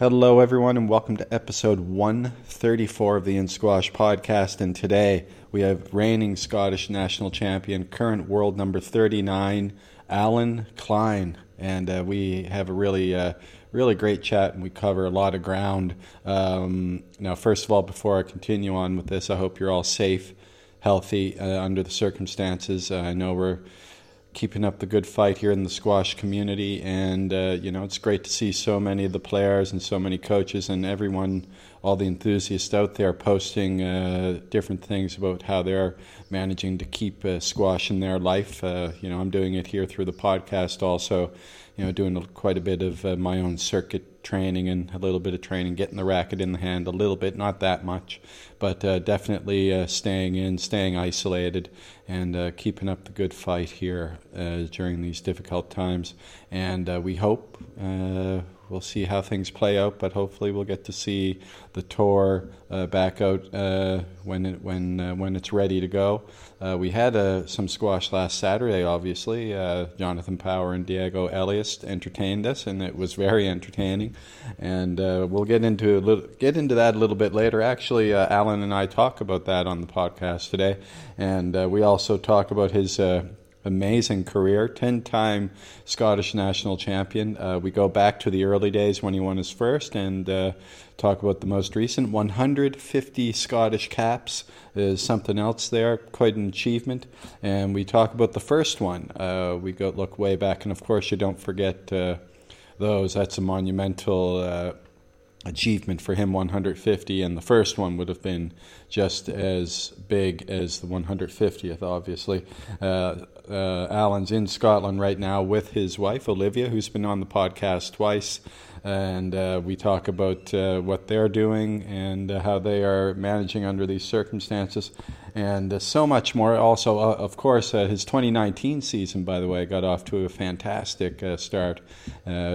Hello, everyone, and welcome to episode 134 of the In Squash podcast. And today we have reigning Scottish national champion, current world number 39, Alan Clyne. And uh, we have a really, uh, really great chat, and we cover a lot of ground. Um, now, first of all, before I continue on with this, I hope you're all safe, healthy uh, under the circumstances. I know we're keeping up the good fight here in the squash community. And, uh, you know, it's great to see so many of the players and so many coaches and everyone, all the enthusiasts out there posting uh, different things about how they're managing to keep uh, squash in their life. Uh, you know, I'm doing it here through the podcast also, you know, doing quite a bit of uh, my own circuit training and a little bit of training, getting the racket in the hand a little bit, not that much, but uh, definitely uh, staying in, staying isolated, and uh, keeping up the good fight here uh, during these difficult times. And uh, we hope uh, we'll see how things play out, but hopefully we'll get to see the tour back out when it, when when it's ready to go. Uh, we had uh, some squash last Saturday, obviously. Uh, Jonathan Power and Diego Elias entertained us, and it was very entertaining. And we'll get into little, get into that a little bit later. Actually, Alan and I talk about that on the podcast today, and we also talk about his amazing career, 10 time Scottish national champion. Uh, we go back to the early days when he won his first and uh, talk about the most recent 150 Scottish caps is something else there, quite an achievement. And we talk about the first one. Uh, we go look way back, and of course, you don't forget uh, those. That's a monumental uh, achievement for him 150 and the first one would have been just as big as the 150th obviously. Uh, uh, alan's in scotland right now with his wife olivia who's been on the podcast twice and uh, we talk about uh, what they're doing and uh, how they are managing under these circumstances and uh, so much more. Also, uh, of course, uh, his 2019 season, by the way, got off to a fantastic start.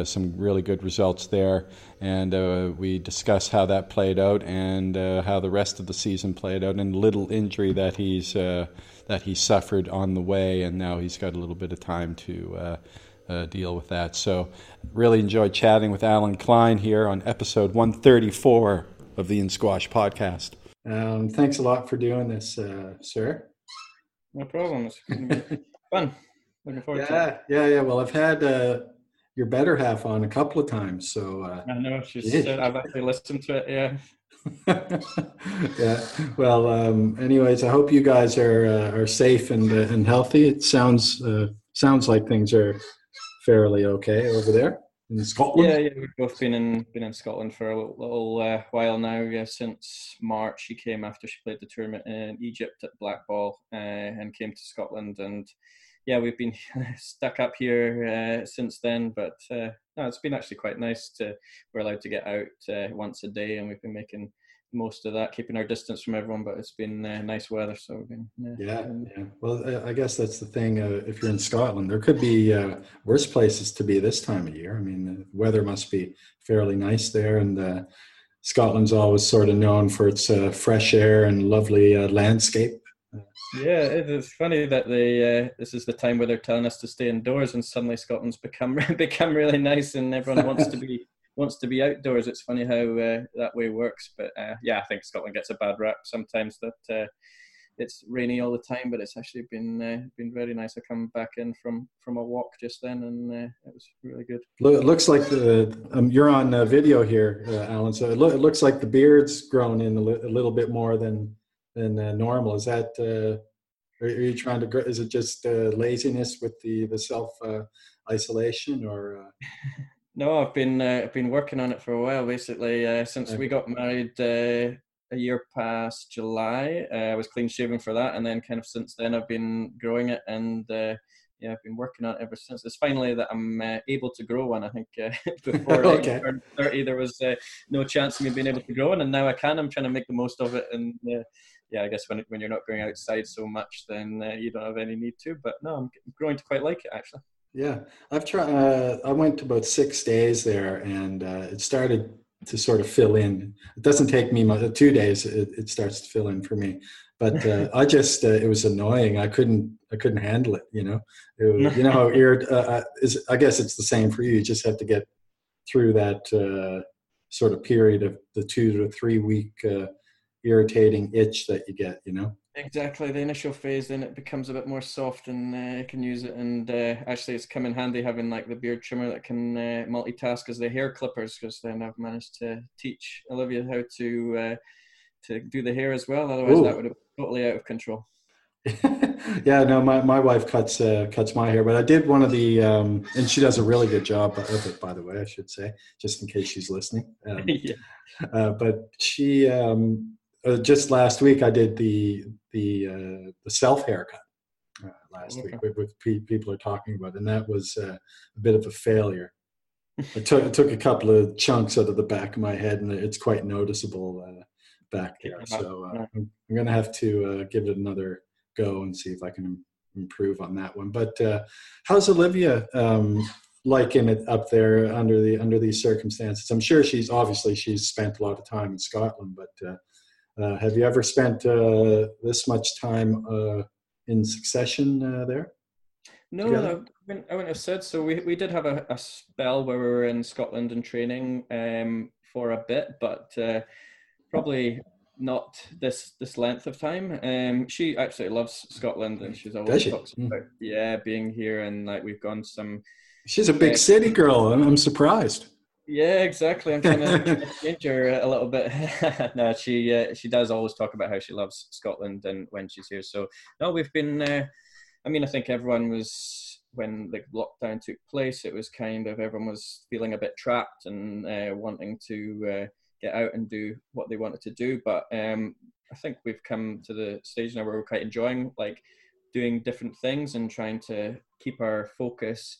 some really good results there, and we discuss how that played out and how the rest of the season played out, and little injury that he's that he suffered on the way, and now he's got a little bit of time to uh, deal with that. So, really enjoyed chatting with Alan Clyne here on episode 134 of the In Squash podcast. Um, thanks a lot for doing this, uh, sir. No problem. It's fun. Looking forward yeah, to it. Yeah, yeah. Well, I've had uh, your better half on a couple of times, so uh, I know she's. Yeah. I've actually listened to it. Yeah. yeah. Well, um, anyways, I hope you guys are uh, are safe and uh, and healthy. It sounds uh, sounds like things are fairly okay over there in Scotland. Yeah, yeah, we've both been in been in Scotland for a little, uh, while now. Yeah, since March, she came after she played the tournament in Egypt at Blackball uh, and came to Scotland. And yeah, we've been stuck up here uh, since then. But uh, no, it's been actually quite nice to we're allowed to get out uh, once a day, and we've been making most of that, keeping our distance from everyone. But it's been uh, nice weather, so we've been. Uh, yeah, yeah. Well, I guess that's the thing. Uh, if you're in Scotland, there could be uh, worse places to be this time of year. I mean, the weather must be fairly nice there, and uh, Scotland's always sort of known for its uh, fresh air and lovely landscape. Yeah, it's funny that they this is the time where they're telling us to stay indoors, and suddenly Scotland's become become really nice, and everyone wants to be wants to be outdoors. It's funny how uh, that way works. But uh, yeah, I think Scotland gets a bad rap sometimes that uh, it's rainy all the time. But it's actually been uh, been very nice. I come back in from from a walk just then, and uh, it was really good. It looks like the um, you're on video here, uh, Alan. So it, lo- it, looks like the beard's grown in a, li- a little bit more than than normal. Is that? Are you trying to? Is it just laziness with the the self isolation, or? No, I've been uh, I've been working on it for a while. Basically, uh, since we got married uh, a year past July, uh, I was clean shaven for that, and then kind of since then I've been growing it, and uh, yeah, I've been working on it ever since. It's finally that I'm uh, able to grow one. I think before okay. I turned thirty, there was no chance of me being able to grow one, and now I can. I'm trying to make the most of it, and yeah, I guess when when you're not going outside so much, then you don't have any need to. But no, I'm growing to quite like it actually. Yeah, I've tried. Uh, I went to about six days there, and uh, it started to sort of fill in. It doesn't take me much. Two days, it, it starts to fill in for me. But uh, I just, uh, it was annoying. I couldn't, I couldn't handle it. You know, it was, you know how ir- uh, uh, is. I guess it's the same for you. You just have to get through that sort of period of the two to three week uh, irritating itch that you get, you know? Exactly, the initial phase, then it becomes a bit more soft, and uh, you can use it. And uh, actually, it's come in handy having like the beard trimmer that can uh, multitask as the hair clippers, because then I've managed to teach Olivia how to uh, to do the hair as well. Otherwise, Ooh. that would have been totally out of control. yeah, no, my, my wife cuts uh, cuts my hair, but I did one of the, um, and she does a really good job of it, by the way, I should say, just in case she's listening. Um, yeah. Uh, but she, um, uh, just last week, I did the the uh, the self haircut uh, last okay. week, with, with, people are talking about, and that was uh, a bit of a failure. I took I took a couple of chunks out of the back of my head, and it's quite noticeable uh, back there. So uh, I'm, I'm going to have to give it another go and see if I can improve on that one. But how's Olivia? Um, liking it up there under the under these circumstances. I'm sure she's obviously she's spent a lot of time in Scotland, but uh, uh, have you ever spent uh, this much time uh, in succession uh, there? No, I wouldn't, I wouldn't, have said so. We, we did have a, a, spell where we were in Scotland and training um, for a bit, but uh, probably not this this length of time. Um, she absolutely loves Scotland, and she's always talks mm. about yeah being here, and like we've gone some. She's a big uh, city girl. I'm, I'm surprised. Yeah, exactly. I'm trying to change her a little bit. no, she uh, she does always talk about how she loves Scotland and when she's here. So no, we've been. Uh, I mean, I think everyone was when the lockdown took place. It was kind of everyone was feeling a bit trapped and uh, wanting to uh, get out and do what they wanted to do. But um, I think we've come to the stage now where we're quite enjoying like doing different things and trying to keep our focus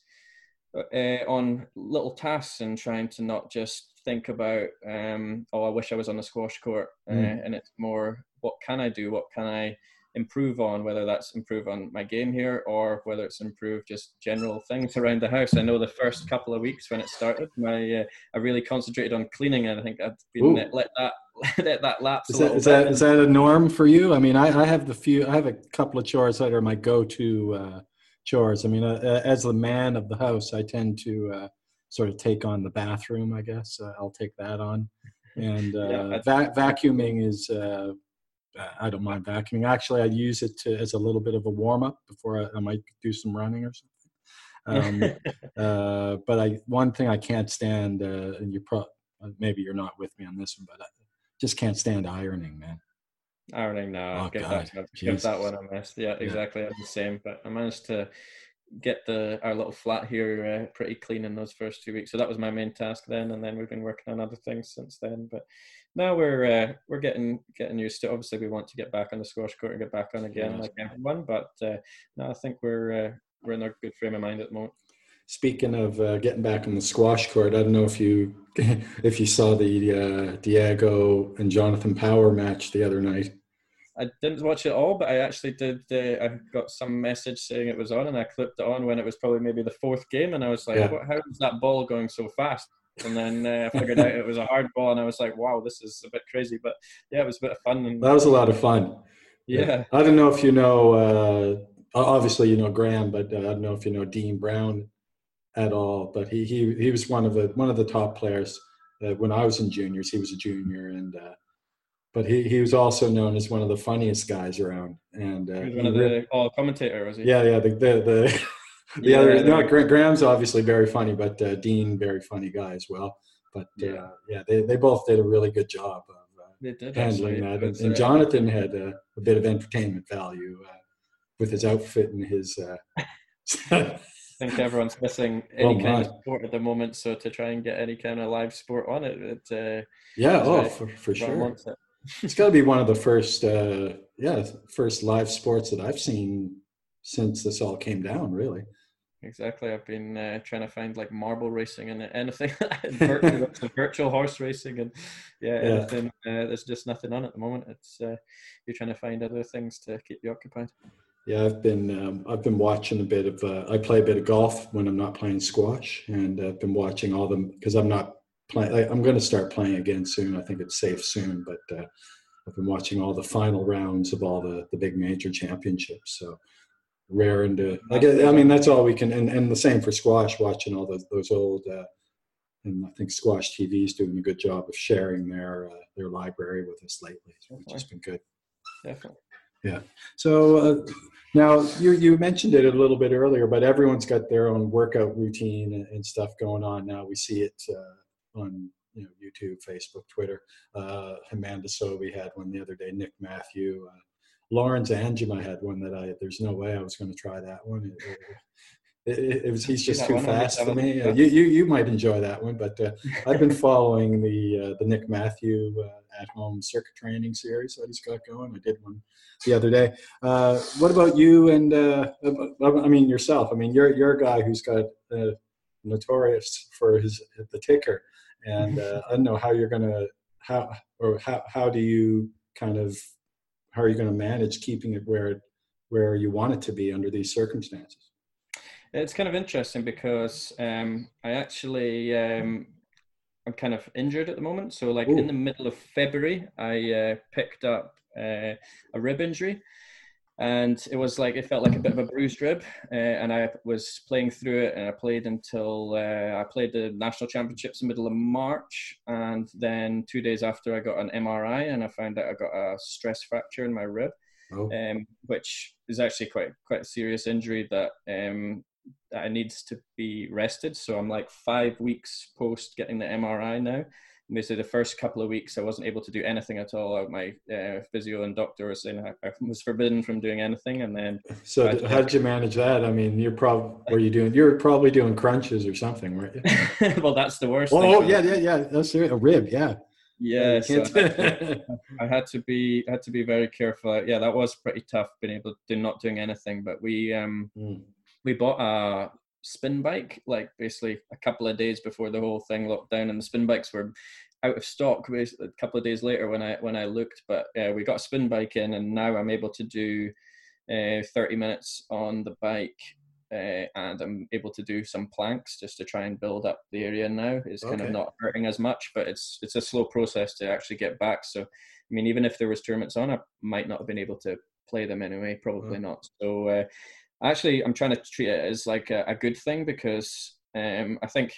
uh, on little tasks and trying to not just think about um, oh i wish i was on the squash court uh, mm. and it's more what can i do? What can i improve on? Whether that's improve on my game here or whether it's improve just general things around the house. I know the first couple of weeks when it started my uh, i really concentrated on cleaning and i think i've been uh, let that let that lapse is that, is that, is that a norm for you? I mean I, I have the few i have a couple of chores that are my go-to uh, chores. I mean, uh, uh, as the man of the house, I tend to uh, sort of take on the bathroom. I guess uh, I'll take that on, and uh, yeah, va- vacuuming is. Uh, I don't mind vacuuming. Actually, I use it to, as a little bit of a warm up before I, I might do some running or something. Um, but I one thing I can't stand, and you pro- maybe you're not with me on this one, but I just can't stand ironing, man. Ironing now. Oh, give, God. that, give that one a miss. Yeah, exactly. Yeah. I'm the same. But I managed to get the our little flat here uh, pretty clean in those first two weeks. So that was my main task then, and then we've been working on other things since then. But now we're uh, we're getting getting used to. It. Obviously, we want to get back on the squash court and get back on again yeah. like everyone. But uh, no, I think we're uh, we're in a good frame of mind at the moment. Speaking of uh, getting back on the squash court, I don't know if you if you saw the uh, Diego and Jonathan Power match the other night. I didn't watch it all, but I actually did. Uh, I got some message saying it was on, and I clipped it on when it was probably maybe the fourth game, and I was like, yeah. "How is that ball going so fast?" And then uh, I figured out it was a hard ball, and I was like, "Wow, this is a bit crazy." But yeah, it was a bit of fun. And, that was a lot of fun. Yeah. yeah. I don't know if you know. Uh, obviously, you know Graham, but uh, I don't know if you know Dean Brown at all. But he he he was one of the one of the top players. Uh, when I was in juniors, he was a junior, and uh, but he, he was also known as one of the funniest guys around. And uh, one of the oh, commentator was he? Yeah, yeah. The the the, the yeah, other no, Graham's obviously very funny, but uh, Dean very funny guy as well. But uh, yeah, yeah, they, they both did a really good job of uh, handling that. And, and, Jonathan had a, a, bit of entertainment value uh, with his outfit and his. I think everyone's missing any oh, kind of sport at the moment, so to try and get any kind of live sport on it, it yeah, oh, for, for sure it's got to be one of the first, uh, yeah, first live sports that I've seen since this all came down. Really. Exactly. I've been uh, trying to find like marble racing and anything, virtual, virtual horse racing, and yeah, yeah. Anything, uh, there's just nothing on at the moment. It's uh, you're trying to find other things to keep you occupied. Yeah, I've been um, I've been watching a bit of uh, I play a bit of golf when I'm not playing squash, and I've been watching all them because I'm not playing. I'm going to start playing again soon. I think it's safe soon, but uh, I've been watching all the final rounds of all the the big major championships. So rare to. I, guess, I mean, that's all we can. And, and the same for squash. Watching all those those old uh, and I think Squash TV is doing a good job of sharing their uh, their library with us lately, which has been good. Definitely. Yeah. So uh, now you you mentioned it a little bit earlier, but everyone's got their own workout routine and, stuff going on now. We see it uh, on you know YouTube, Facebook, Twitter. Uh, Amanda Sobhy had one the other day. Nick Matthew, uh, Laurens Anjema had one that I. There's no way I was going to try that one. It, it, it, was he's just too fast for me. Uh, you, you you might enjoy that one, but uh, I've been following the uh, the Nick Matthew uh, at home circuit training series that he's got going. I did one the other day. Uh, what about you and uh, I mean yourself? I mean you're you're a guy who's got notorious for his the ticker, and I don't know how you're gonna how or how how do you kind of how are you going to manage keeping it where where you want it to be under these circumstances? It's kind of interesting because um, I actually um, I'm kind of injured at the moment. So like Ooh. in the middle of February, I uh, picked up uh, a rib injury, and it was like it felt like a bit of a bruised rib. Uh, and I was playing through it, and I played until uh, I played the national championships in the middle of March, and then two days after I got an MRI, and I found out I got a stress fracture in my rib. Oh. Um, which is actually quite quite a serious injury that um, that needs to be rested. So I'm like five weeks post getting the MRI now. And basically, the first couple of weeks, I wasn't able to do anything at all. My uh, physio and doctor was saying I, was forbidden from doing anything. And then, so how did you manage that? I mean, you're probably were you doing? You're probably doing crunches or something, weren't you? well, that's the worst. Oh, yeah, yeah, yeah. That's a rib, yeah. Yeah, so I, had to, I, had to, be had to be very careful. Yeah, that was pretty tough, being able to not doing anything. But we um, mm we bought a spin bike like basically a couple of days before the whole thing locked down and the spin bikes were out of stock a couple of days later when i when i looked but uh, we got a spin bike in and now i'm able to do uh, 30 minutes on the bike uh, and i'm able to do some planks just to try and build up the area now. It's kind okay. of not hurting as much but it's it's a slow process to actually get back so i mean even if there was tournaments on i might not have been able to play them anyway probably not. So uh, actually I'm trying to treat it as like a, a good thing because um, I think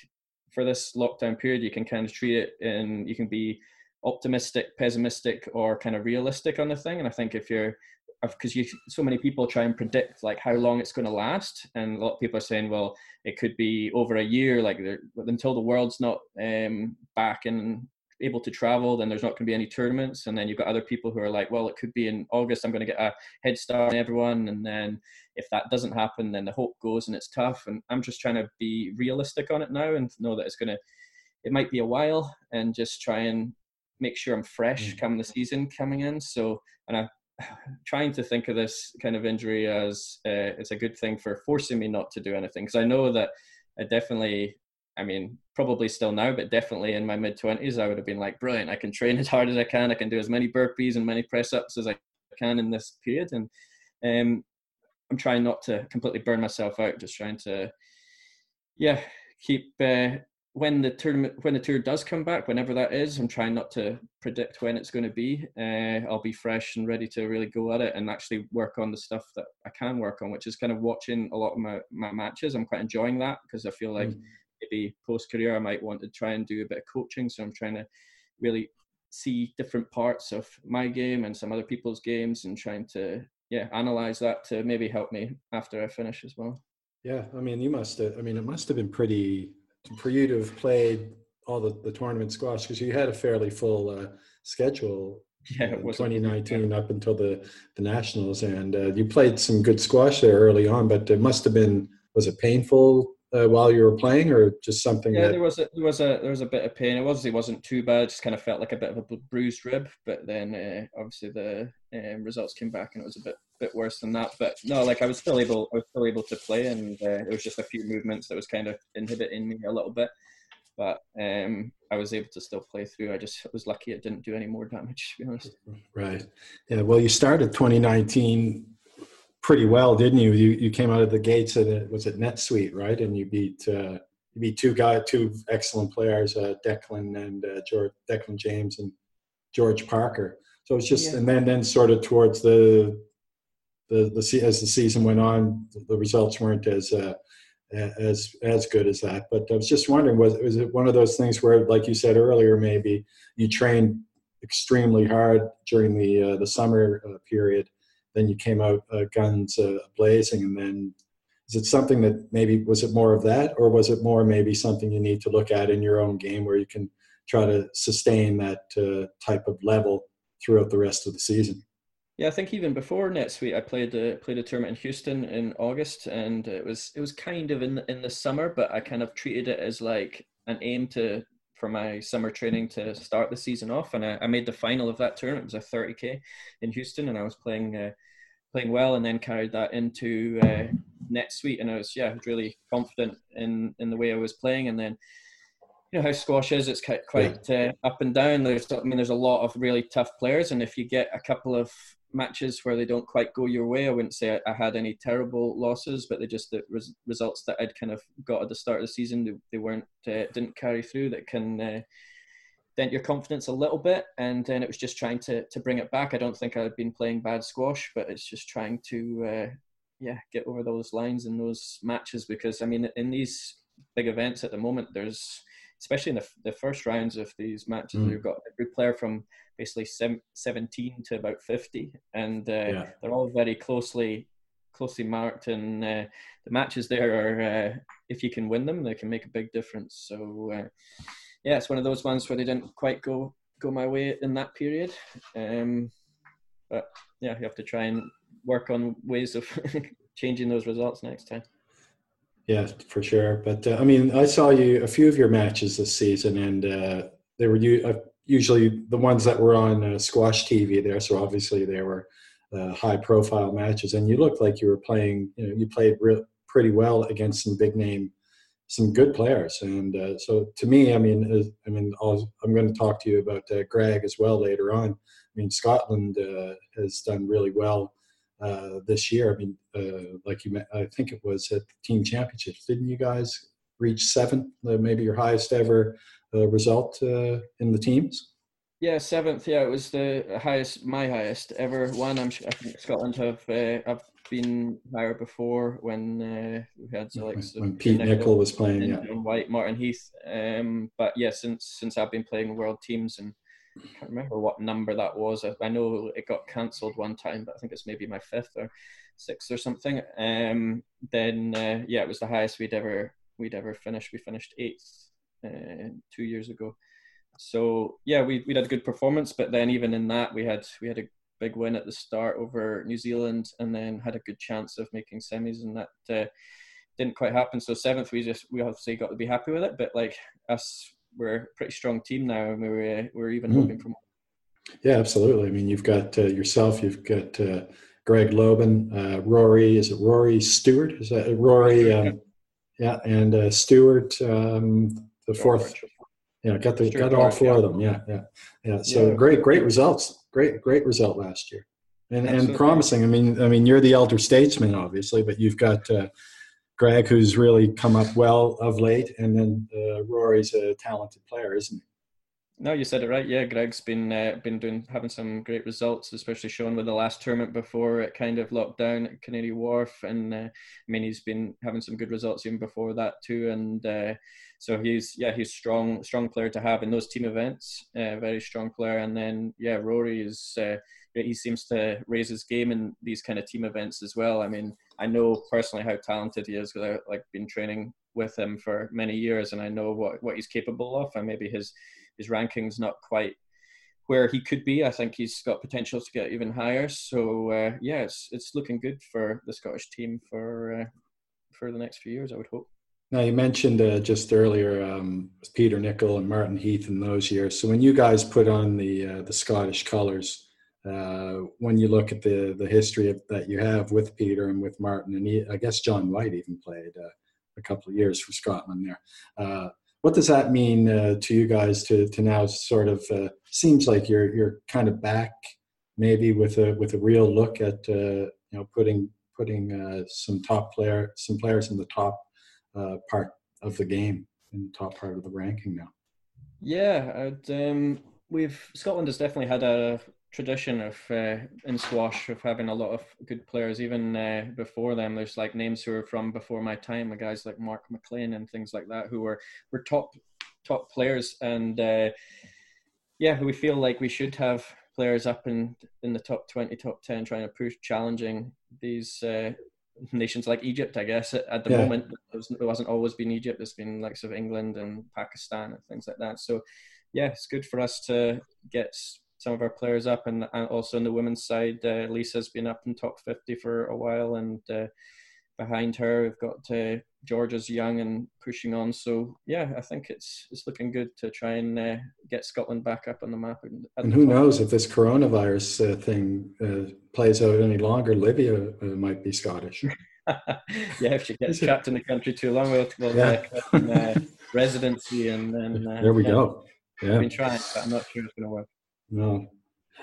for this lockdown period you can kind of treat it and you can be optimistic, pessimistic, or kind of realistic on the thing. And I think if you're because you so many people try and predict like how long it's going to last and a lot of people are saying well it could be over a year like until the world's not um, back and able to travel, then there's not going to be any tournaments. And then you've got other people who are like, well, it could be in August. I'm going to get a head start on everyone. And then if that doesn't happen, then the hope goes and it's tough. And I'm just trying to be realistic on it now and know that it's going to, it might be a while and just try and make sure I'm fresh mm. come the season coming in. So, and I'm trying to think of this kind of injury as uh, it's a good thing for forcing me not to do anything because I know that I definitely I mean, probably still now, but definitely in my mid 20s, I would have been like, brilliant, I can train as hard as I can. I can do as many burpees and many press ups as I can in this period. And um, I'm trying not to completely burn myself out, just trying to, yeah, keep. Uh, when the tournament, when the tour does come back, whenever that is, I'm trying not to predict when it's going to be. Uh, I'll be fresh and ready to really go at it and actually work on the stuff that I can work on, which is kind of watching a lot of my, my matches. I'm quite enjoying that because I feel like mm maybe post career I might want to try and do a bit of coaching. So I'm trying to really see different parts of my game and some other people's games and trying to yeah analyze that to maybe help me after I finish as well. Yeah, I mean you must have, I mean it must have been pretty for you to have played all the, the tournament squash because you had a fairly full uh, schedule yeah, it was 2019 up until the the nationals and uh, you played some good squash there early on but it must have been was it painful uh, while you were playing, or just something? Yeah, that... there was a, there was a there was a bit of pain. It obviously wasn't too bad. Just kind of felt like a bit of a bruised rib, but then uh, obviously the um, results came back and it was a bit bit worse than that. But no, like I was still able I was still able to play, and uh, it was just a few movements that was kind of inhibiting me a little bit. But um, I was able to still play through. I just was lucky it didn't do any more damage, to be honest. Right. Yeah. Well, you started 2019 pretty well, didn't you? You you came out of the gates at it was it NetSuite, right? And you beat uh, you beat two guy, two excellent players, uh, Declan and uh, George Declan James and George Parker. So it's just yeah. and then then sort of towards the the the as the season went on, the results weren't as uh, as as good as that. But I was just wondering, was was it one of those things where, like you said earlier, maybe you trained extremely hard during the uh, the summer uh, period, then you came out uh, guns uh, blazing, and then is it something that maybe was it more of that, or was it more maybe something you need to look at in your own game where you can try to sustain that uh, type of level throughout the rest of the season? Yeah, I think even before NetSuite, I played a played a tournament in Houston in August, and it was it was kind of in the, in the summer, but I kind of treated it as like an aim to for my summer training to start the season off, and I, I made the final of that tournament. It was a 30k in Houston, and I was playing uh, playing well, and then carried that into uh, NetSuite, and I was yeah really confident in in the way I was playing, and then you know how squash is it's quite, uh, up and down there's i mean there's a lot of really tough players and if you get a couple of matches where they don't quite go your way. I wouldn't say I, I had any terrible losses, but they just the res, results that I'd kind of got at the start of the season they, they weren't uh, didn't carry through. That can uh, dent your confidence a little bit, and then it was just trying to to bring it back. I don't think I'd been playing bad squash, but it's just trying to uh, yeah get over those lines in those matches because I mean in these big events at the moment there's especially in the, the first rounds of these matches, mm. you've got every player from basically 17 to about 50, and uh, yeah. they're all very closely closely marked. And uh, the matches there are, uh, if you can win them, they can make a big difference. So uh, yeah, it's one of those ones where they didn't quite go go my way in that period. Um, but yeah, you have to try and work on ways of changing those results next time. Yeah, for sure. But uh, I mean, I saw you a few of your matches this season, and uh, they were uh, usually the ones that were on uh, squash TV there. So obviously they were uh, high-profile matches, and you looked like you were playing. You know, you played re- pretty well against some big name, some good players. And uh, so to me, I mean, I mean, i am going to talk to you about Greg as well later on. I mean, Scotland has done really well uh, this year. I mean, uh, like you, I think it was at the team championships. Didn't you guys reach seventh? Uh, maybe your highest ever uh, result uh, in the teams. Yeah, seventh. Yeah, it was the highest, my highest ever one. I'm sure I think Scotland have have been higher before when we had like when, when Pete Nicol was playing, and, yeah, and White, Martin Heath. Um, but yeah, since since I've been playing world teams and I can't remember what number that was. I, know it got cancelled one time, but I think it's maybe my fifth or sixth or something. Um, then uh, yeah, it was the highest we'd ever we'd ever finished. We finished eighth uh, two years ago. So yeah, we we had a good performance, but then even in that, we had we had a big win at the start over New Zealand, and then had a good chance of making semis, and that uh, didn't quite happen. So seventh, we just we obviously got to be happy with it, but like us we're a pretty strong team now, and we're uh, we're even mm. hoping for more. Yeah, absolutely. I mean, you've got uh, yourself, you've got uh, Greg Lobban, uh, Rory. Is it Rory Stewart? Is that Rory? Um, yeah, and uh, Stewart, um, the fourth. Yeah, got the got all four of them. Yeah, yeah, yeah. So yeah. great, great results. Great, great result last year, and Absolutely. and promising. I mean, I mean, you're the elder statesman, obviously, but you've got uh, Greg, who's really come up well of late, and then uh, Rory's a talented player, isn't he? No, you said it right. Yeah, Greg's been uh, been doing having some great results, especially showing with the last tournament before it kind of locked down at Canary Wharf, and uh, I mean he's been having some good results even before that too. And uh, so he's yeah he's strong strong player to have in those team events, uh, very strong player. And then yeah, Rory is uh, he seems to raise his game in these kind of team events as well. I mean I know personally how talented he is because I like been training with him for many years, and I know what what he's capable of. And maybe his his ranking's not quite where he could be. I think he's got potential to get even higher. So uh, yeah, it's it's looking good for the Scottish team for uh, for the next few years. I would hope. Now you mentioned uh, just earlier um, Peter Nicol and Martin Heath in those years. So when you guys put on the uh, the Scottish colours, uh, when you look at the the history of, that you have with Peter and with Martin, and he, I guess John White even played uh, a couple of years for Scotland there. Uh, what does that mean uh, to you guys to to now sort of uh, seems like you're you're kind of back maybe with a with a real look at you know putting putting some top player some players in the top part of the game in the top part of the ranking now. Yeah, um, we've Scotland has definitely had a tradition of uh, in squash of having a lot of good players. Even uh, before them, there's like names who are from before my time, like guys like Mark McLean and things like that, who were were top top players. And uh, yeah, we feel like we should have players up in in the top twenty, top ten, trying to push challenging these. Uh, nations like Egypt, I guess at, the yeah. moment it, was, not always been Egypt. It's been like sort of England and Pakistan and things like that. So yeah, it's good for us to get some of our players up, and, and also on the women's side, uh, Lisa's been up in top 50 for a while, and uh, behind her we've got uh, Georgia's young and pushing on. So yeah, I think it's it's looking good to try and uh, get Scotland back up on the map. And who knows if this coronavirus uh, thing uh, plays out any longer? Livia uh, might be Scottish. yeah, if she gets trapped in the country too long, we'll, we'll yeah. uh, residency and then. there we yeah, go. Yeah. I've been trying, but I'm not sure it's going to work. No.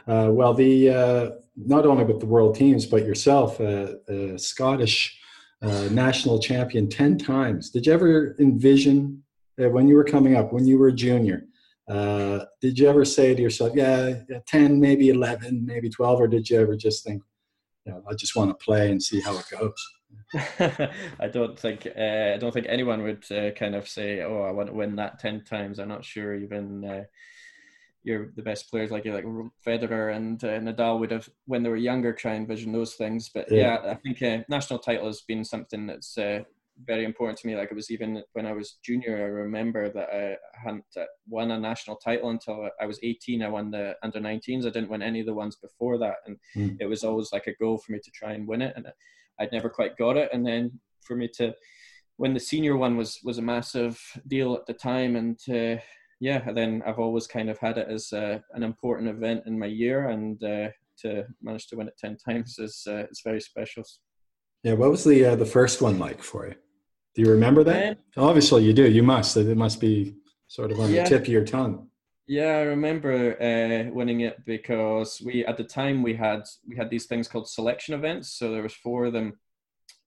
Uh, well, the uh, not only with the world teams, but yourself, uh, uh Scottish uh, national champion ten times. Did you ever envision uh, when you were coming up, when you were a junior? did you ever say to yourself, "Yeah, ten, maybe eleven, maybe 12, or did you ever just think, you know, "I just want to play and see how it goes"? I don't think I don't think anyone would kind of say, "Oh, I want to win that ten times." I'm not sure even you're the best players like you like Federer and uh, Nadal would have when they were younger try and vision those things. But yeah, yeah I think uh, national title has been something that's uh, very important to me. Like it was even when I was junior, I remember that I hadn't uh, won a national title until I was 18. I won the under 19s. I didn't win any of the ones before that, and mm. it was always like a goal for me to try and win it, and I'd never quite got it. And then for me to win the senior one was was a massive deal at the time, and yeah, then I've always kind of had it as uh, an important event in my year, and uh, to manage to win it ten times is uh, is very special. Yeah, what was the uh, the first one like for you? Do you remember that? Um, Obviously, you do. You must. It must be sort of on yeah. the tip of your tongue. Yeah, I remember uh, winning it because we at the time we had we had these things called selection events. So there was four of them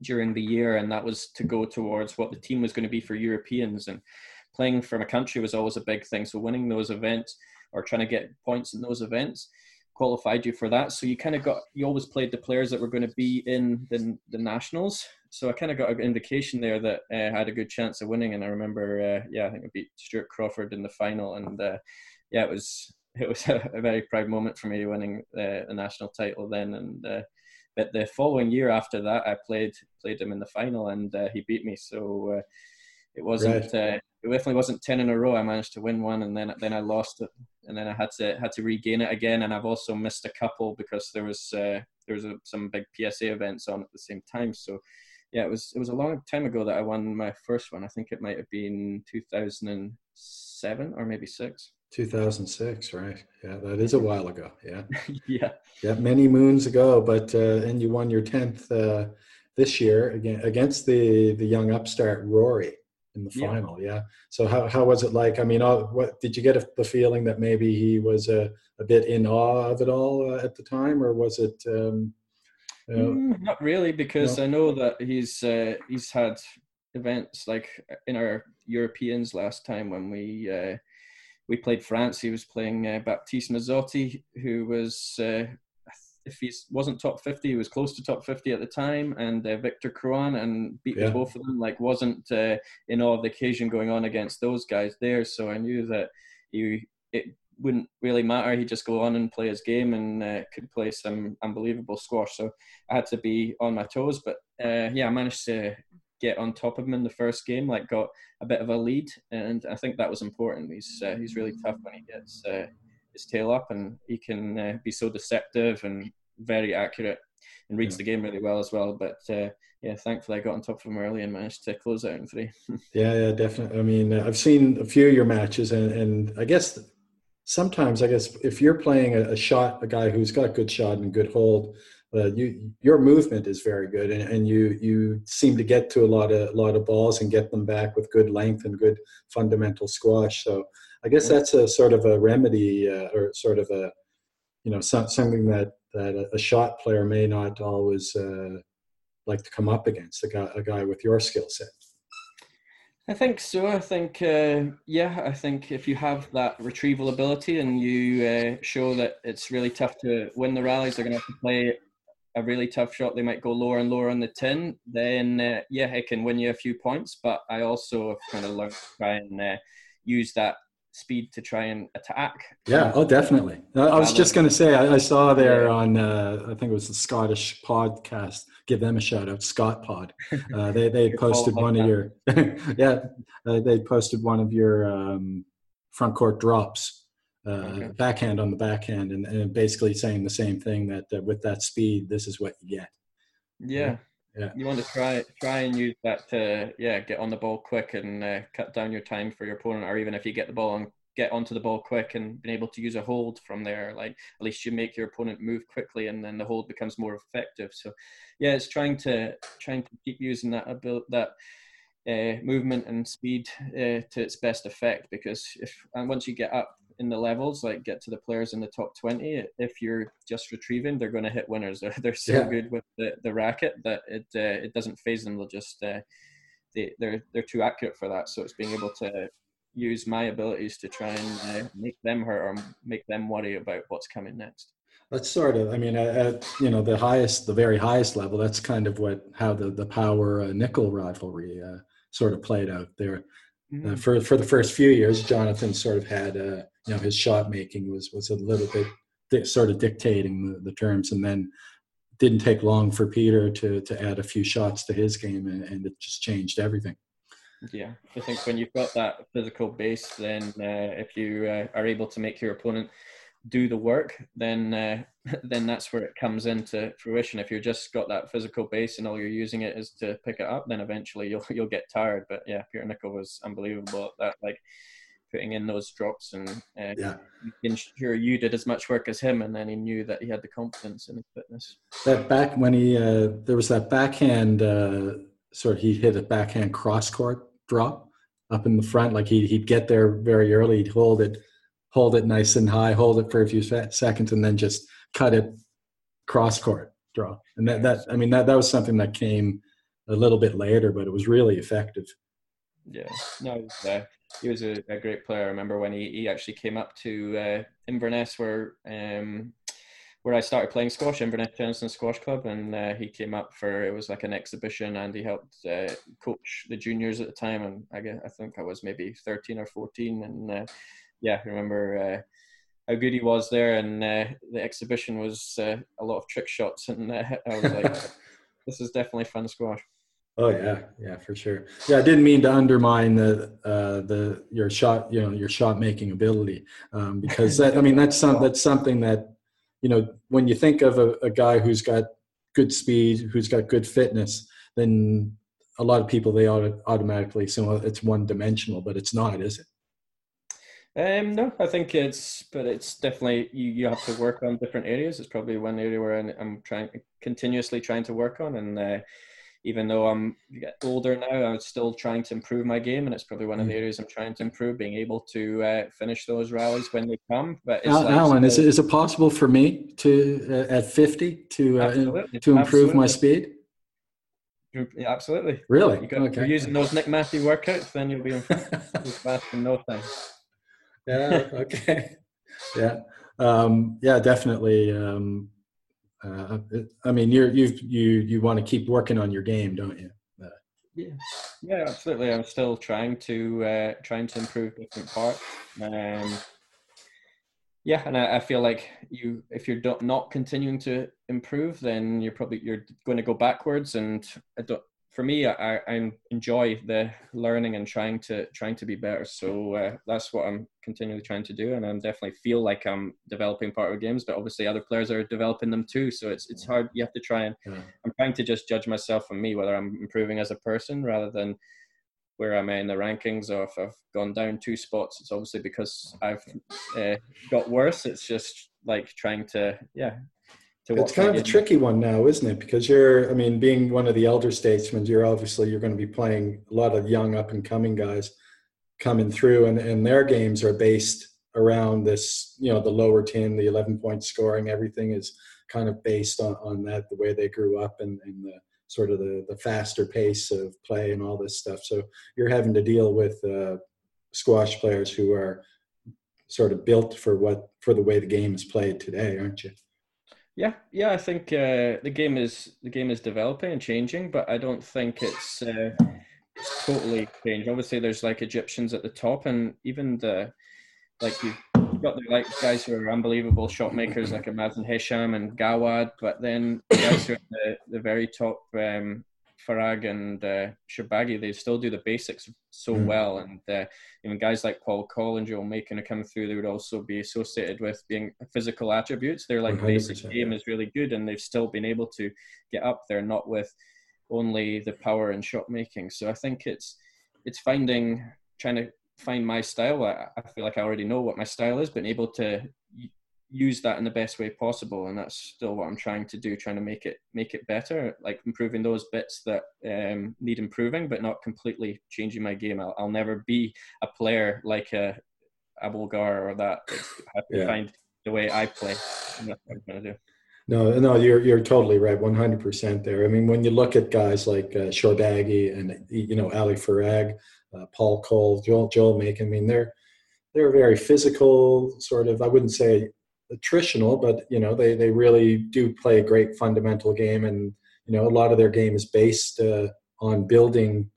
during the year, and that was to go towards what the team was going to be for Europeans and playing from a country was always a big thing. So winning those events or trying to get points in those events qualified you for that. So you kind of got you always played the players that were going to be in the the nationals. So I kind of got an indication there that uh, I had a good chance of winning. And I remember, uh, yeah, I think I beat Stuart Crawford in the final, and uh, yeah, it was it was a, a, very proud moment for me winning uh, the national title then. And uh, but the following year after that, I played played him in the final, and uh, he beat me. So it wasn't. Right it definitely wasn't ten in a row. I managed to win one, and then then I lost it, and then I had to had to regain it again. And I've also missed a couple because there was uh, there was a, some big PSA events on at the same time. So yeah, it was it was a long time ago that I won my first one. I think it might have been two thousand and seven or maybe six. 2006 right yeah that is a while ago yeah yeah yeah many moons ago but uh, and you won your 10th uh, this year again against the the young upstart rory in the final. Yeah. So how, how was it like? I mean, uh, what did you get the feeling that maybe he was a, a bit in awe of it all uh, at the time, or was it? Um, mm, not really, because no? I know that he's uh, he's had events like in our Europeans last time when we uh, we played France. He was playing uh, Baptiste Masotti, who was uh, if he wasn't top 50, he was close to top 50 at the time, and uh, Victor Crouin and beat yeah. both of them. Like wasn't uh, in all of the occasion going on against those guys there. So I knew that he it wouldn't really matter. He'd just go on and play his game and uh, could play some unbelievable squash. So I had to be on my toes. But uh, yeah, I managed to get on top of him in the first game. Like got a bit of a lead, and I think that was important. He's uh, he's really tough when he gets uh, his tail up, and he can uh, be so deceptive and very accurate and reads yeah. the game really well as well. But uh, yeah, thankfully I got on top of him early and managed to close out in three. yeah, yeah, definitely. I mean, uh, I've seen a few of your matches, and, and I guess sometimes I guess if you're playing a, a, shot, a guy who's got a good shot and good hold. Uh, you, your movement is very good, and, and you you seem to get to a lot of a lot of balls and get them back with good length and good fundamental squash. So I guess that's a sort of a remedy uh, or sort of a, you know, so, something that, that a shot player may not always uh, like to come up against a guy, a guy with your skill set. I think so. I think, uh, yeah, I think if you have that retrieval ability and you uh, show that it's really tough to win the rallies, they're going to have to play a really tough shot. They might go lower and lower on the tin. Then, uh, yeah, it can win you a few points. But I also have kind of learned to try and uh, use that speed to try and attack. Yeah, oh, definitely. I was just going to say, I, I, saw there on, uh, I think it was the Scottish podcast. Give them a shout out, Scott Pod. Uh, they they posted one of your, yeah, uh, they posted one of your um, front court drops, uh, okay. backhand on the backhand, and, and, basically saying the same thing that with that speed, this is what you get. Yeah. Yeah. You want to try try and use that to yeah get on the ball quick and uh, cut down your time for your opponent, or even if you get the ball and get onto the ball quick and been able to use a hold from there, like at least you make your opponent move quickly and then the hold becomes more effective. So yeah, it's trying to trying to keep using that ability that uh, movement and speed uh, to its best effect because if and once you get up in the levels, like get to the players in the top 20, if you're just retrieving, they're going to hit winners. They're, they're so yeah. good with the, the racket that it uh, it doesn't phase them. They'll just uh, they they're they're too accurate for that. So it's being able to use my abilities to try and uh, make them hurt or make them worry about what's coming next. That's sort of, I mean, at, you know the highest, the very highest level. That's kind of what how the the power uh, Nicol rivalry uh, sort of played out there. Mm-hmm. Uh, for for the first few years, Jonathan sort of had uh, you know his shot making was was a little bit di- sort of dictating the, the, terms, and then didn't take long for Peter to to add a few shots to his game, and, and it just changed everything. Yeah, I think when you've got that physical base, then uh, if you uh, are able to make your opponent do the work, then uh, then that's where it comes into fruition. If you're just got that physical base and all you're using it is to pick it up, then eventually you'll you'll get tired. But yeah, Peter Nicol was unbelievable at that, like putting in those drops and uh, yeah. sure you did as much work as him, and then he knew that he had the confidence in his fitness. That back when he uh, there was that backhand uh, sort of he hit a backhand cross court drop up in the front, like he he'd get there very early, he'd hold it hold it nice and high, hold it for a few seconds, and then just cut it cross court draw. And that, that I mean, that, that was something that came a little bit later, but it was really effective. Yeah, no, uh, he was a, a, great player. I remember when he, he actually came up to uh, Inverness, where um, where I started playing squash, Inverness Johnson Squash Club, and uh, he came up for it was like an exhibition, and he helped uh, coach the juniors at the time, and I guess, I think I was maybe thirteen or fourteen, and uh, yeah, I remember uh, how good he was there, and uh, the exhibition was uh, a lot of trick shots, and uh, I was like, this is definitely fun squash. Oh yeah, yeah, for sure. Yeah, I didn't mean to undermine the uh, the your shot, you know, your shot making ability, um, because that, I mean that's some that's something that you know when you think of a, a guy who's got good speed, who's got good fitness, then a lot of people they auto, automatically assume well, it's one dimensional, but it's not, is it? Um, no, I think it's, but it's definitely you, you have to work on different areas. It's probably one area where I'm trying continuously trying to work on, and uh, even though I'm older now, I'm still trying to improve my game, and it's probably one of the mm. areas I'm trying to improve. Being able to uh, finish those rallies when they come. But Al- like, Alan, is it, is it possible for me to uh, at 50 to uh, to improve absolutely. my speed? Yeah, absolutely. Really? You got, okay. You're using those Nick Matthew workouts, then you'll be in fast in no time yeah. Okay. yeah. Um, yeah. Definitely. Um, uh, I mean, you're you've you you want to keep working on your game, don't you? Uh, yeah. Yeah. Absolutely. I'm still trying to uh, trying to improve different parts. Um, yeah, and I, I, feel like you, if you're not continuing to improve, then you're probably you're going to go backwards. And I don't, for me, I, I enjoy the learning and trying to trying to be better. So uh, that's what I'm continually trying to do, and I definitely feel like I'm developing part of games. But obviously, other players are developing them too. So it's it's hard. You have to try and yeah. I'm trying to just judge myself and me whether I'm improving as a person rather than where am I in the rankings or if I've gone down two spots. It's obviously because I've uh, got worse. It's just like trying to yeah it's kind of a tricky one now, isn't it? Because you're, I mean, being one of the elder statesmen, you're obviously you're going to be playing a lot of young up and coming guys coming through, and and their games are based around this, you know, the lower tin, the 11 point scoring. Everything is kind of based on on that, the way they grew up, and and the sort of the the faster pace of play and all this stuff. So you're having to deal with uh, squash players who are sort of built for what for the way the game is played today, aren't you? Yeah, yeah, I think uh, the game is the game is developing and changing, but I don't think it's, uh, totally changed. Obviously, there's like Egyptians at the top, and even the like you've got the like guys who are unbelievable shot makers like Mazen Hesham and Gawad, but then the guys who are at the, the very top um, Farag and uh, Shorbagy, they still do the basics so mm. well. And uh, even guys like Paul Coll and Joel Makin are coming through, they would also be associated with being physical attributes. Their like basic game is really good, and they've still been able to get up there, not with only the power and shot making. So I think it's it's finding trying to find my style. I, I feel like I already know what my style is, but able to use that in the best way possible and that's still what i'm trying to do trying to make it make it better like improving those bits that um, need improving but not completely changing my game i'll, I'll never be a player like a Abouelghar or that i have to yeah. find the way i play and that's what i'm going to do no, no, you're you're totally right, 100% there. I mean, when you look at guys like uh, Shorbagy and you know Ali Farag, uh, Paul Coll, Joel Joel Makin, I mean, they're they're very physical, sort of. I wouldn't say attritional, but you know they they really do play a great fundamental game, and you know a lot of their game is based uh, on building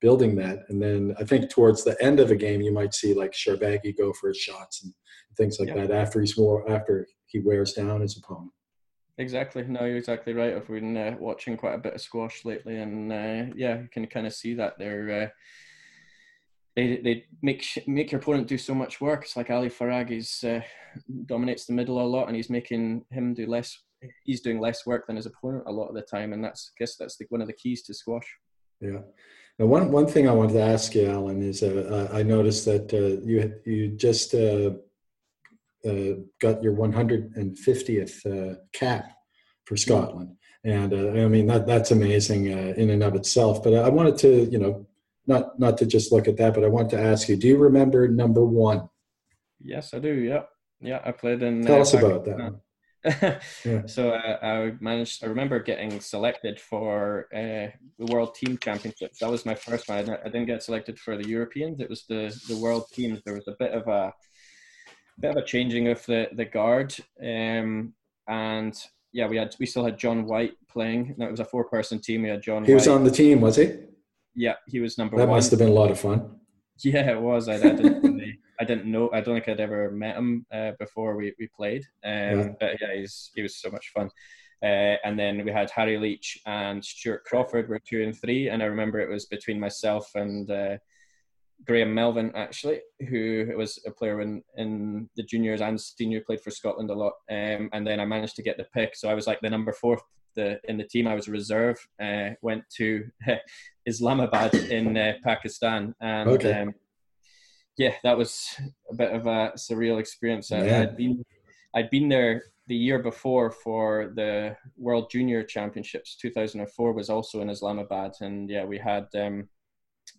building that. And then I think towards the end of a game, you might see like Shorbagy go for his shots and things like yeah. that after he's more after he wears down his opponent. Exactly. No, you're exactly right. I've been uh, watching quite a bit of squash lately, and uh, yeah, you can kind of see that they're uh, they they make make your opponent do so much work. It's like Ali Farag is uh, dominates the middle a lot, and he's making him do less. He's doing less work than his opponent a lot of the time, and that's I guess that's the, one of the keys to squash. Yeah. Now, one one thing I wanted to ask you, Alan, is uh, I noticed that uh, you you just uh, uh, got your 150th uh, cap for Scotland, and I mean that that's amazing in and of itself. But I wanted to, you know, not not to just look at that, but I want to ask you: Do you remember number one? Yes, I do. Yeah, yeah. I played in. Tell uh, us about that. yeah. So uh, I managed. I remember getting selected for uh, the World Team Championships. That was my first one. I didn't get selected for the Europeans. It was the the World Teams. There was a bit of a bit of a changing of the the guard, um, and yeah, we had we still had John White playing. No, it was a four person team. We had John. He White. was on the team, was he? Yeah, he was number that one. That must have been a lot of fun. Yeah, it was. I, I didn't really, I didn't know. I don't think I'd ever met him uh, before we, we played. Um, yeah. But yeah, he's he was so much fun. Uh, and then we had Harry Leitch and Stuart Crawford were two and three. And I remember it was between myself and uh, Graham Melvin actually, who was a player in, in the juniors and senior, played for Scotland a lot. Um, and then I managed to get the pick, so I was like the number four the in the team. I was a reserve. Uh, went to Islamabad in uh, Pakistan, and okay. um, yeah, that was a bit of a surreal experience. Yeah. I'd been I'd been there the year before for the World Junior Championships. 2004 was also in Islamabad, and yeah, we had. Um,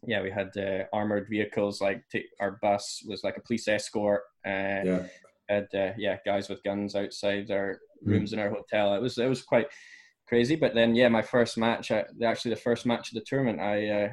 yeah, we had uh, armored vehicles. Like t- our bus was like a police escort. Uh, yeah. Had uh, yeah guys with guns outside our mm. rooms mm. in our hotel. It was it was quite crazy. But then, yeah, my first match, I, actually the first match of the tournament, I uh,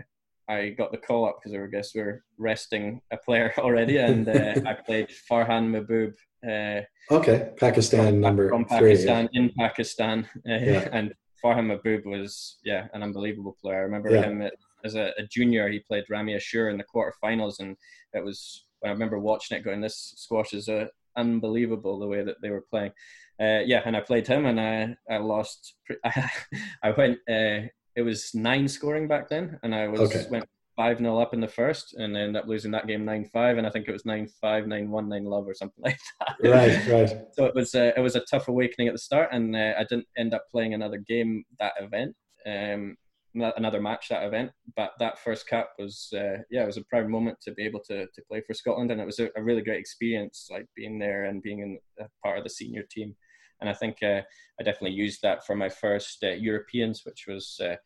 I got the call up because I guess we are resting a player already, and uh, I played Farhan Mahbub. Uh, okay, Pakistan from, number from Pakistan three, in Pakistan, uh, yeah. and Farhan Mahbub was yeah an unbelievable player. I remember yeah. him as a, a, junior. He played Ramy Ashour in the quarterfinals, and it was I remember watching it, going, "This squash is uh, unbelievable the way that they were playing." uh, yeah, and I played him, and I I lost. I went. Uh, it was nine scoring back then, and I was okay. went five 0 up in the first, and I ended up losing that game nine five, and I think it was nine five, nine one, nine love, or something like that. Right, right. So it was uh, it was a tough awakening at the start, and uh, I didn't end up playing another game that event. Um, another match that event. But that first cap was, uh, yeah, it was a proud moment to be able to to play for Scotland, and it was a, a really great experience, like being there and being in part of the senior team and I think uh, I definitely used that for my first uh, Europeans, which was uh,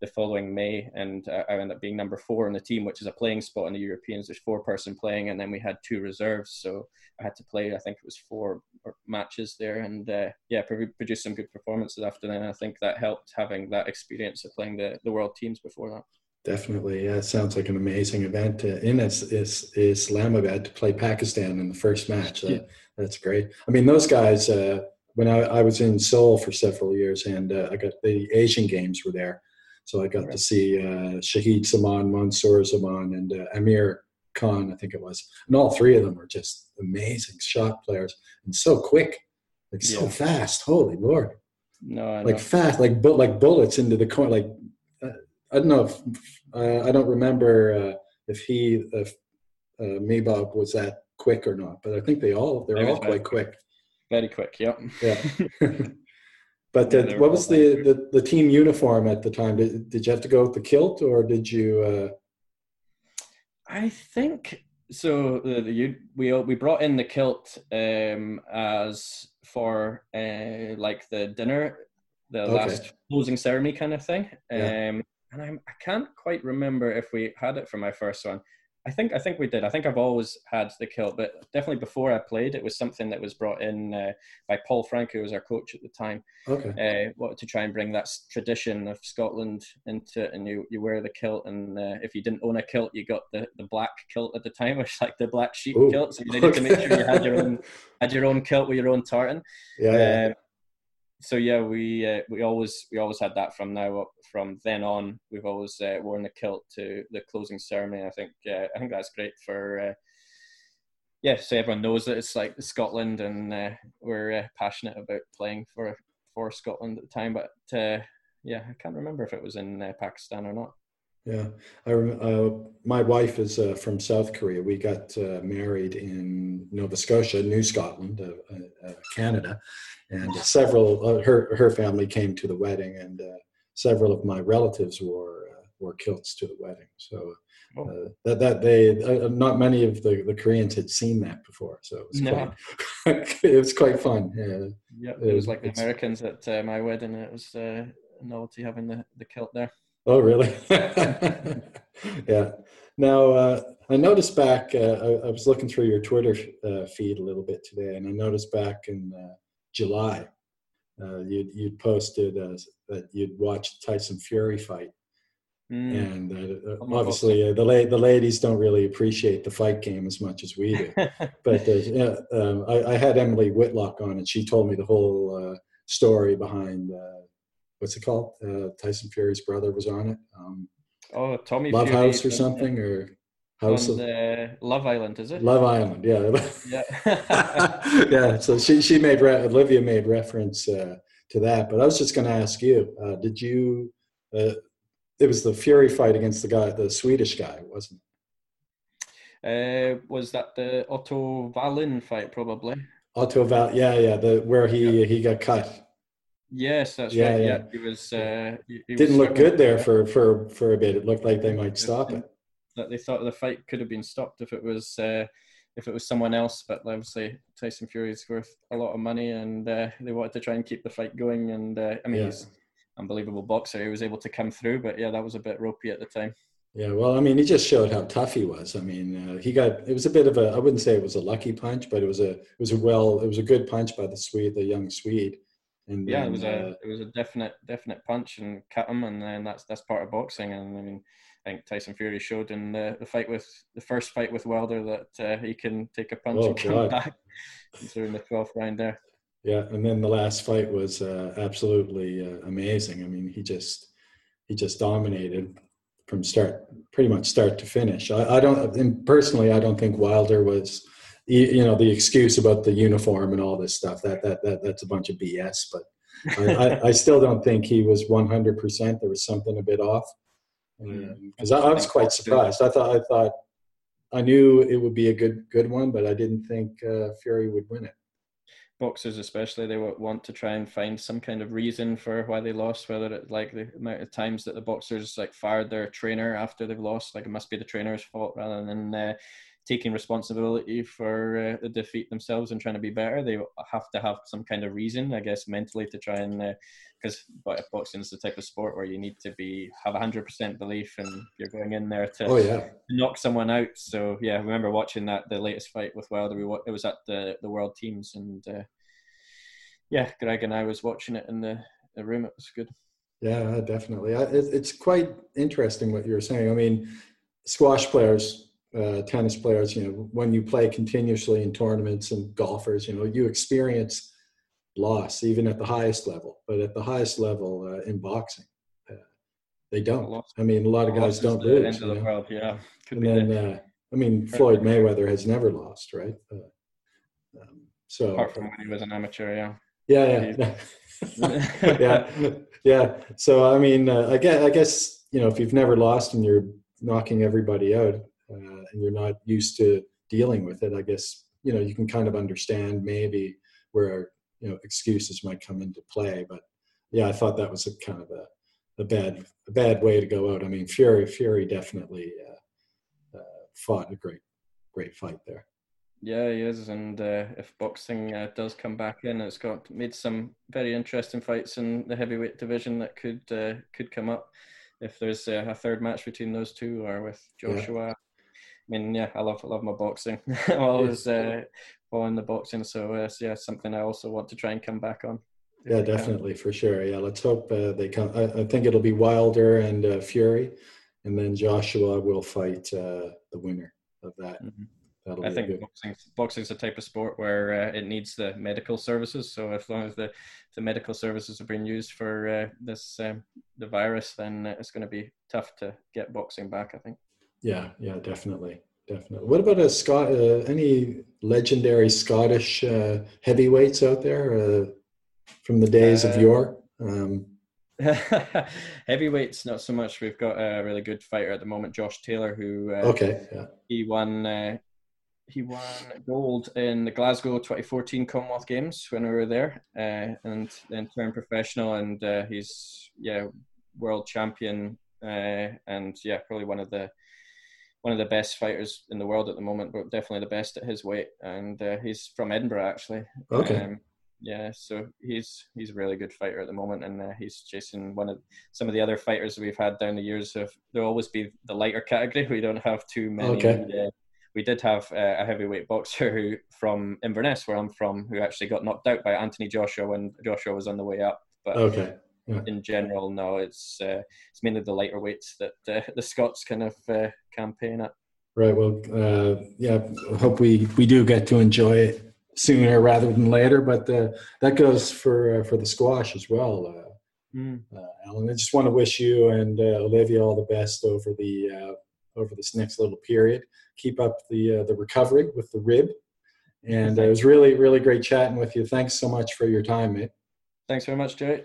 the following May, and uh, I ended up being number four on the team, which is a playing spot in the Europeans. There's four person playing, and then we had two reserves, so I had to play. I think it was four matches there, and uh, yeah, produced some good performances after that. And I think that helped having that experience of playing the the world teams before that. Definitely, yeah. It sounds like an amazing event uh, in is, is Islamabad to play Pakistan in the first match. Uh, yeah. That's great. I mean, those guys. Uh, when I, I, was in Seoul for several years, and uh, I got the Asian Games were there, so I got right. to see uh, Shahid Zaman, Mansoor Zaman, and uh, Amir Khan, I think it was, and all three of them were just amazing shot players and so quick, like yeah. so fast. Holy Lord! No, I like fast, like but like bullets into the corner. Like uh, I don't know if uh, I don't remember uh, if he if uh, was that quick or not, but I think they all they're all quite quick. Very quick. Yep. Yeah. but yeah, what was the, the, the team uniform at the time? Did, did you have to go with the kilt or did you? Uh... I think so. The, the, we we brought in the kilt um, as for uh, like the dinner, the okay. last closing ceremony kind of thing. Yeah. Um, and I'm, I can't quite remember if we had it for my first one. I think I think we did. I think I've always had the kilt, but definitely before I played, it was something that was brought in uh, by Paul Frank, who was our coach at the time. Okay. Uh, to try and bring that tradition of Scotland into it, and you, you wear the kilt, and uh, if you didn't own a kilt, you got the, the black kilt at the time, which like the black sheep Ooh. kilt. So you needed okay. to make sure you had your own had your own kilt with your own tartan. Yeah. yeah. Uh, so yeah, we uh, we always we always had that from now up from then on. We've always uh, worn the kilt to the closing ceremony. I think uh, I think that's great for uh, yeah, so everyone knows that it's like Scotland, and uh, we're uh, passionate about playing for for Scotland at the time. But yeah, I can't remember if it was in Pakistan or not. Yeah, I, uh, my wife is uh, from South Korea. We got uh, married in Nova Scotia, New Scotland, uh, uh, Canada, and several uh, her her family came to the wedding, and several of my relatives wore wore kilts to the wedding. So oh. that that they not many of the, the Koreans had seen that before, so it was no. quite it was quite fun. Yeah, yeah, it was like the Americans at my wedding. It was a novelty having the the kilt there. Oh, really? yeah. Now, uh, I noticed back, uh, I, I, was looking through your Twitter uh, feed a little bit today, and I noticed back in uh, July, uh, you'd, you'd posted uh, that you'd watched Tyson Fury fight. Mm. And obviously, the, la- the ladies don't really appreciate the fight game as much as we do. but yeah, um, I, I, had Emily Whitlock on, and she told me the whole story behind what's it called? Uh, Tyson Fury's brother was on it. Um, oh, Tommy Love Fury House or something or House of Love Island, is it? Love Island, yeah, yeah, yeah. So she she made re- Olivia made reference uh, to that, but I was just going to ask you: uh, Did you? Uh, it was the Fury fight against the guy, the Swedish guy, wasn't it? Uh, was that the Otto Wallin fight? Probably. Otto Val, yeah, yeah, the where he yeah. he got cut. Yes, that's yeah, right. Yeah, yeah. he was. Uh, he, he Didn't was look good there for for for a bit. It looked like they might stop it. That they thought the fight could have been stopped if it was uh, if it was someone else. But obviously Tyson Fury is worth a lot of money, and uh, they wanted to try and keep the fight going. And uh, I mean, yeah. he's unbelievable boxer. He was able to come through, but yeah, that was a bit ropey at the time. Yeah, well, I mean, he just showed how tough he was. I mean, uh, he got it was a bit of a I wouldn't say it was a lucky punch, but it was a it was a well it was a good punch by the Swede, the young Swede. And yeah, then, it was a uh, it was a definite definite punch and cut him, and then that's that's part of boxing. And I mean, I think Tyson Fury showed in the, the fight with the first fight with Wilder that uh, he can take a punch oh, and come God. back during the twelfth round there. Yeah, and then the last fight was uh, absolutely uh, amazing. I mean, he just he just dominated from start, pretty much start to finish. I, I don't, and personally, I don't think Wilder was you know the excuse about the uniform and all this stuff that that, that that's a bunch of bs but I, I, I, still don't think he was 100% there was something a bit off because um, I, I, was quite surprised. I thought i thought i knew it would be a good good one but i didn't think uh, fury would win it. Boxers especially they want to try and find some kind of reason for why they lost whether it's like the amount of times that the boxers like fired their trainer after they've lost like it must be the trainer's fault rather than uh, taking responsibility for uh, the defeat themselves and trying to be better. They have to have some kind of reason, I guess, mentally to try and because uh, boxing is the type of sport where you need to be have hundred percent belief and you're going in there to oh, yeah. knock someone out. So yeah, I remember watching that the latest fight with Wilder. We it was at the the World Teams and uh, yeah, Greg and I was watching it in the, the room. It was good. Yeah, definitely. It's quite interesting what you're saying. I mean, squash players uh, tennis players, you know, when you play continuously in tournaments and golfers, you know, you experience loss even at the highest level. But at the highest level uh, in boxing, uh, they don't. I mean, a lot of guys don't lose. End of the world, yeah. Could and then, uh, I mean, Floyd Mayweather has never lost, right? Uh, um, so apart from when he was an amateur, yeah. Yeah, yeah, yeah, yeah. So I mean, uh, I guess I guess you know if you've never lost and you're knocking everybody out, uh, and you're not used to dealing with it, I guess you know you can kind of understand maybe where you know excuses might come into play. But yeah, I thought that was a kind of a, a bad a bad way to go out. I mean, Fury Fury definitely uh, uh, fought a great great fight there. Yeah, he is, and uh, if boxing uh, does come back in, it's got made some very interesting fights in the heavyweight division that could uh, could come up if there's a third match between those two or with Joshua. I mean, yeah, I love I love my boxing. I'm always uh, following the boxing, so uh, so yeah, something I also want to try and come back on. Yeah, definitely for sure. Yeah, let's hope uh, they come. I, I, think it'll be Wilder and uh, Fury, and then Joshua will fight uh, the winner of that. Mm-hmm. I think boxing boxing is a type of sport where uh, it needs the medical services. So as long as the the medical services are being used for uh, this um, the virus, then it's going to be tough to get boxing back. I think. Yeah, yeah, definitely, definitely. What about a Scott? Uh, any legendary Scottish uh, heavyweights out there uh, from the days of uh, yore? Um, heavyweights, not so much. We've got a really good fighter at the moment, Josh Taylor, who uh, okay, yeah. he won uh, he won gold in the Glasgow 2014 Commonwealth Games when we were there, uh, and then turned professional. And uh, he's yeah world champion, uh, and yeah probably one of the one of the best fighters in the world at the moment, but definitely the best at his weight. And uh, he's from Edinburgh, actually. Okay. Um, yeah, so he's he's a really good fighter at the moment, and uh, he's chasing one of some of the other fighters we've had down the years. Of there'll always be the lighter category. We don't have too many. Okay. Uh, we did have uh, a heavyweight boxer who from Inverness, where I'm from, who actually got knocked out by Anthony Joshua when Joshua was on the way up. But okay. Yeah. In general, no, it's uh, it's mainly the lighter weights that uh, the Scots kind of uh, campaign at. Right. Well, uh, yeah. Hope we we do get to enjoy it sooner rather than later. But uh, that goes for uh, for the squash as well. Mm. Alan, I just want to wish you and Olivia all the best over the over this next little period. Keep up the the recovery with the rib. And it was really, really great chatting with you. Thanks so much for your time, mate. Thanks very much, Jerry.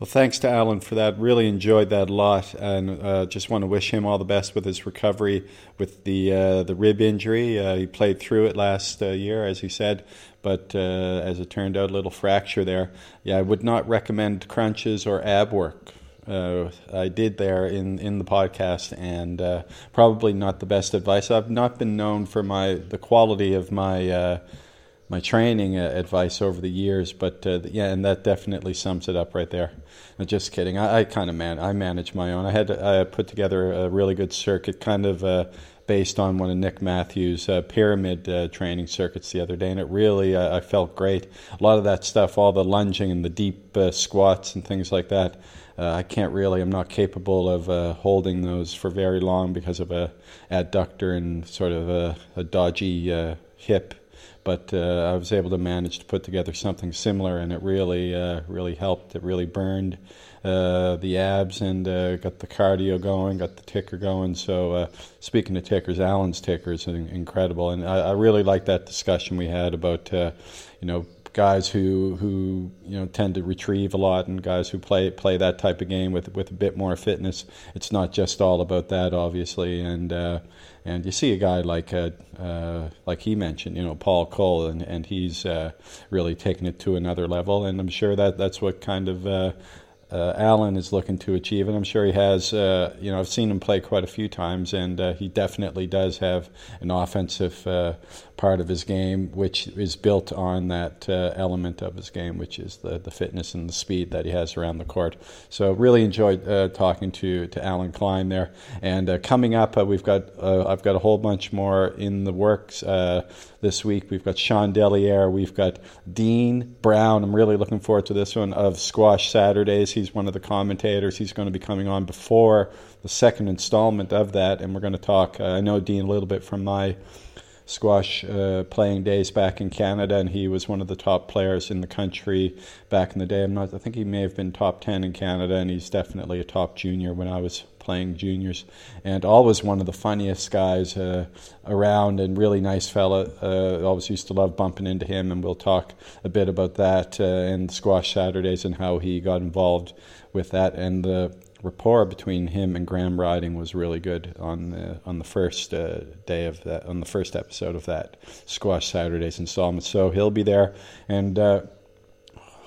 Well, thanks to Alan for that. Really enjoyed that a lot, and uh, just want to wish him all the best with his recovery with the uh, the rib injury. Uh, he played through it last uh, year, as he said, but uh, as it turned out, a little fracture there. Yeah, I would not recommend crunches or ab work. Uh, I did there in, in the podcast, and probably not the best advice. I've not been known for my the quality of my my training uh, advice over the years, but uh, yeah, and that definitely sums it up right there. No, just kidding. I, I kind of man, I manage my own. I had I put together a really good circuit, kind of uh, based on one of Nick Matthew's uh, pyramid uh, training circuits the other day, and it really uh, I felt great. A lot of that stuff, all the lunging and the deep squats and things like that. I can't really. I'm not capable of holding those for very long because of a adductor and sort of a, a dodgy hip but uh, I was able to manage to put together something similar, and it really, uh, really helped. It really burned uh, the abs and uh, got the cardio going, got the ticker going. So, uh, speaking of tickers, Alan's ticker is incredible, and I, I really like that discussion we had about, uh, you know, guys who who you know tend to retrieve a lot and guys who play play that type of game with with a bit more fitness. It's not just all about that, obviously, and uh, and you see a guy like uh, uh, like he mentioned, you know, Paul Coll, and and he's uh, really taken it to another level. And I'm sure that that's what kind of uh, uh, Alan is looking to achieve, and I'm sure he has. Uh, you know, I've seen him play quite a few times, and uh, he definitely does have an offensive uh, part of his game, which is built on that uh, element of his game, which is the, the fitness and the speed that he has around the court. So really enjoyed uh, talking to, to Alan Clyne there. And uh, coming up, uh, we've got uh, I've got a whole bunch more in the works this week. We've got Shawn Delierre, we've got Dean Brown. I'm really looking forward to this one of Squash Saturdays. He's one of the commentators. He's going to be coming on before the second installment of that, and we're going to talk. I know Dean a little bit from my squash uh, playing days back in Canada, and he was one of the top players in the country back in the day. I'm not. I think he may have been top ten in Canada, and he's definitely a top junior when I was playing juniors, and always one of the funniest guys uh, around, and really nice fella. Uh, always used to love bumping into him, and we'll talk a bit about that uh, and squash Saturdays and how he got involved with that and the rapport between him and Graham Ryding was really good on the on the first uh, day of that on the first episode of that Squash Saturdays installment. So he'll be there, and uh,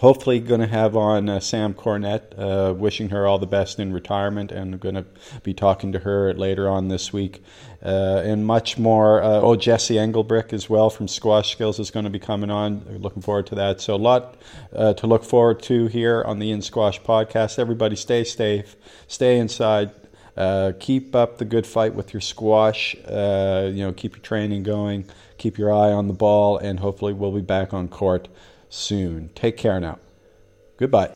hopefully going to have on uh, Sam Cornett, uh, wishing her all the best in retirement, and going to be talking to her later on this week, uh, and much more. Uh, oh, Jesse Engelbrecht as well from Squash Skills is going to be coming on. Looking forward to that. So a lot uh, to look forward to here on the In Squash podcast. Everybody, stay safe, stay inside. Uh, keep up the good fight with your squash. you know, keep your training going. Keep your eye on the ball, and hopefully we'll be back on court soon. Take care now. Goodbye.